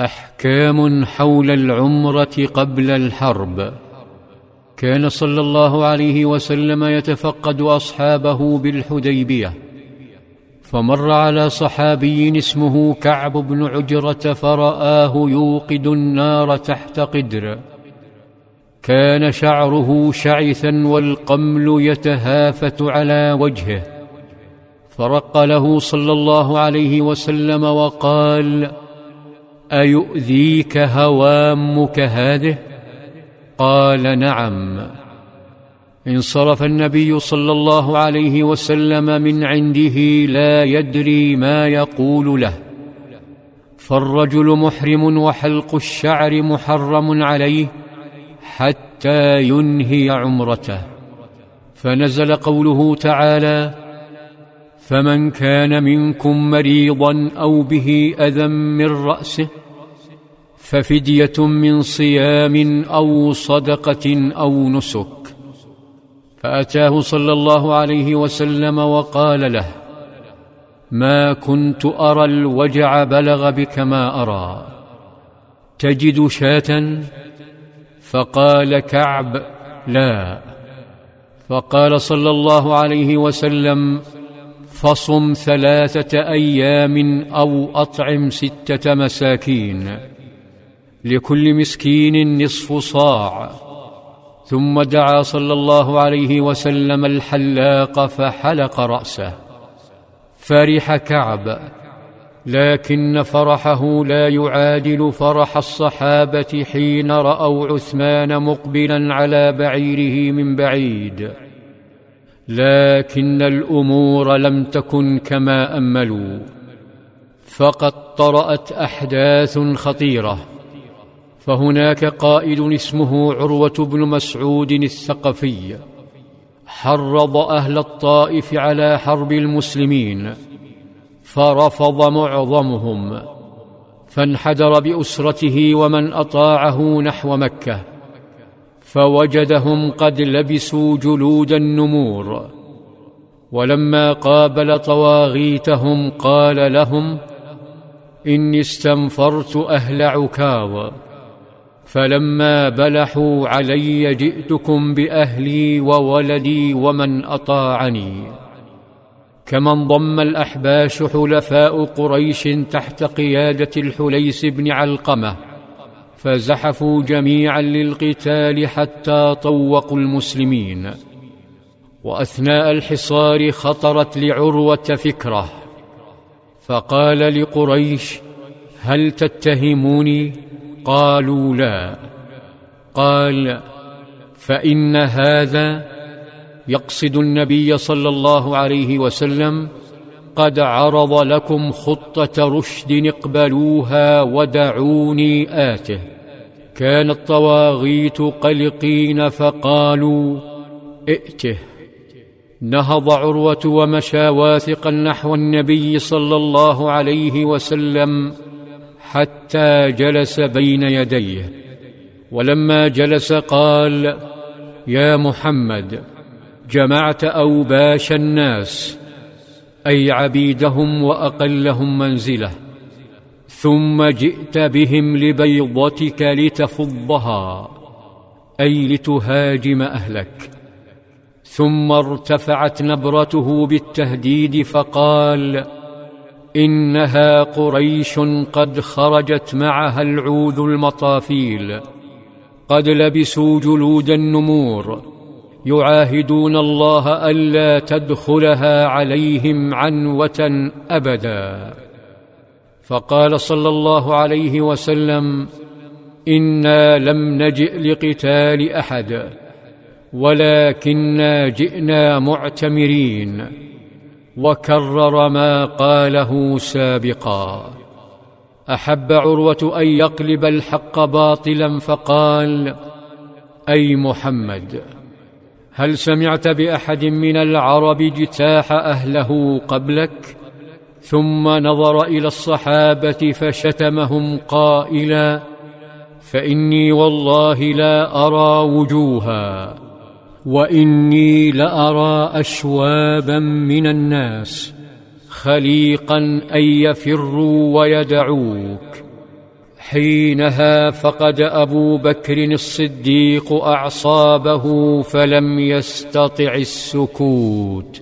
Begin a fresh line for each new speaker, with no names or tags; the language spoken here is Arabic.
أحكام حول العمرة قبل الحرب. كان صلى الله عليه وسلم يتفقد أصحابه بالحديبية. فمر على صحابي اسمه كعب بن عجرة فرآه يوقد النار تحت قدر. كان شعره شعثا والقمل يتهافت على وجهه. فرق له صلى الله عليه وسلم وقال أيؤذيك هوامك هذه؟ قال نعم. انصرف النبي صلى الله عليه وسلم من عنده لا يدري ما يقول له. فالرجل محرم وحلق الشعر محرم عليه حتى ينهي عمرته. فنزل قوله تعالى فمن كان منكم مريضا أو به أذى من رأسه ففدية من صيام أو صدقة أو نسك. فأتاه صلى الله عليه وسلم وقال له ما كنت أرى الوجع بلغ بك ما أرى. تجد شاة؟ فقال كعب لا. فقال صلى الله عليه وسلم فصم ثلاثة أيام أو أطعم ستة مساكين. لكل مسكين نصف صاع. ثم دعا صلى الله عليه وسلم الحلاق فحلق رأسه. فرح كعب. لكن فرحه لا يعادل فرح الصحابة حين رأوا عثمان مقبلا على بعيره من بعيد. لكن الأمور لم تكن كما أملوا. فقد طرأت أحداث خطيرة. فهناك قائد اسمه عروة بن مسعود الثقفي. حرض أهل الطائف على حرب المسلمين. فرفض معظمهم. فانحدر بأسرته ومن أطاعه نحو مكة. فوجدهم قد لبسوا جلود النمور. ولما قابل طواغيتهم قال لهم إني استنفرت أهل عكاظ. فلما بلحوا علي جئتكم بأهلي وولدي ومن أطاعني. كما انضم الأحباش حلفاء قريش تحت قيادة الحليس بن علقمة فزحفوا جميعا للقتال حتى طوقوا المسلمين. وأثناء الحصار خطرت لعروة فكرة فقال لقريش هل تتهموني؟ قالوا لا. قال فإن هذا يقصد النبي صلى الله عليه وسلم قد عرض لكم خطة رشد اقبلوها ودعوني آته. كان الطواغيت قلقين فقالوا ائته. نهض عروة ومشى واثقا نحو النبي صلى الله عليه وسلم حتى جلس بين يديه. ولما جلس قال يا محمد جمعت أوباش الناس أي عبيدهم وأقلهم منزلة ثم جئت بهم لبيضتك لتفضها أي لتهاجم أهلك. ثم ارتفعت نبرته بالتهديد فقال إنها قريش قد خرجت معها العوذ المطافيل. قد لبسوا جلود النمور. يعاهدون الله ألا تدخلها عليهم عنوة أبدا. فقال صلى الله عليه وسلم إنا لم نجئ لقتال أحد ولكنا جئنا معتمرين. وكرر ما قاله سابقا. أحب عروة أن يقلب الحق باطلا فقال أي محمد هل سمعت بأحد من العرب اجتاح أهله قبلك؟ ثم نظر إلى الصحابة فشتمهم قائلا فإني والله لا أرى وجوها. وإني لأرى أشوابا من الناس خليقا أن يفروا ويدعوك. حينها فقد أبو بكر الصديق أعصابه فلم يستطع السكوت.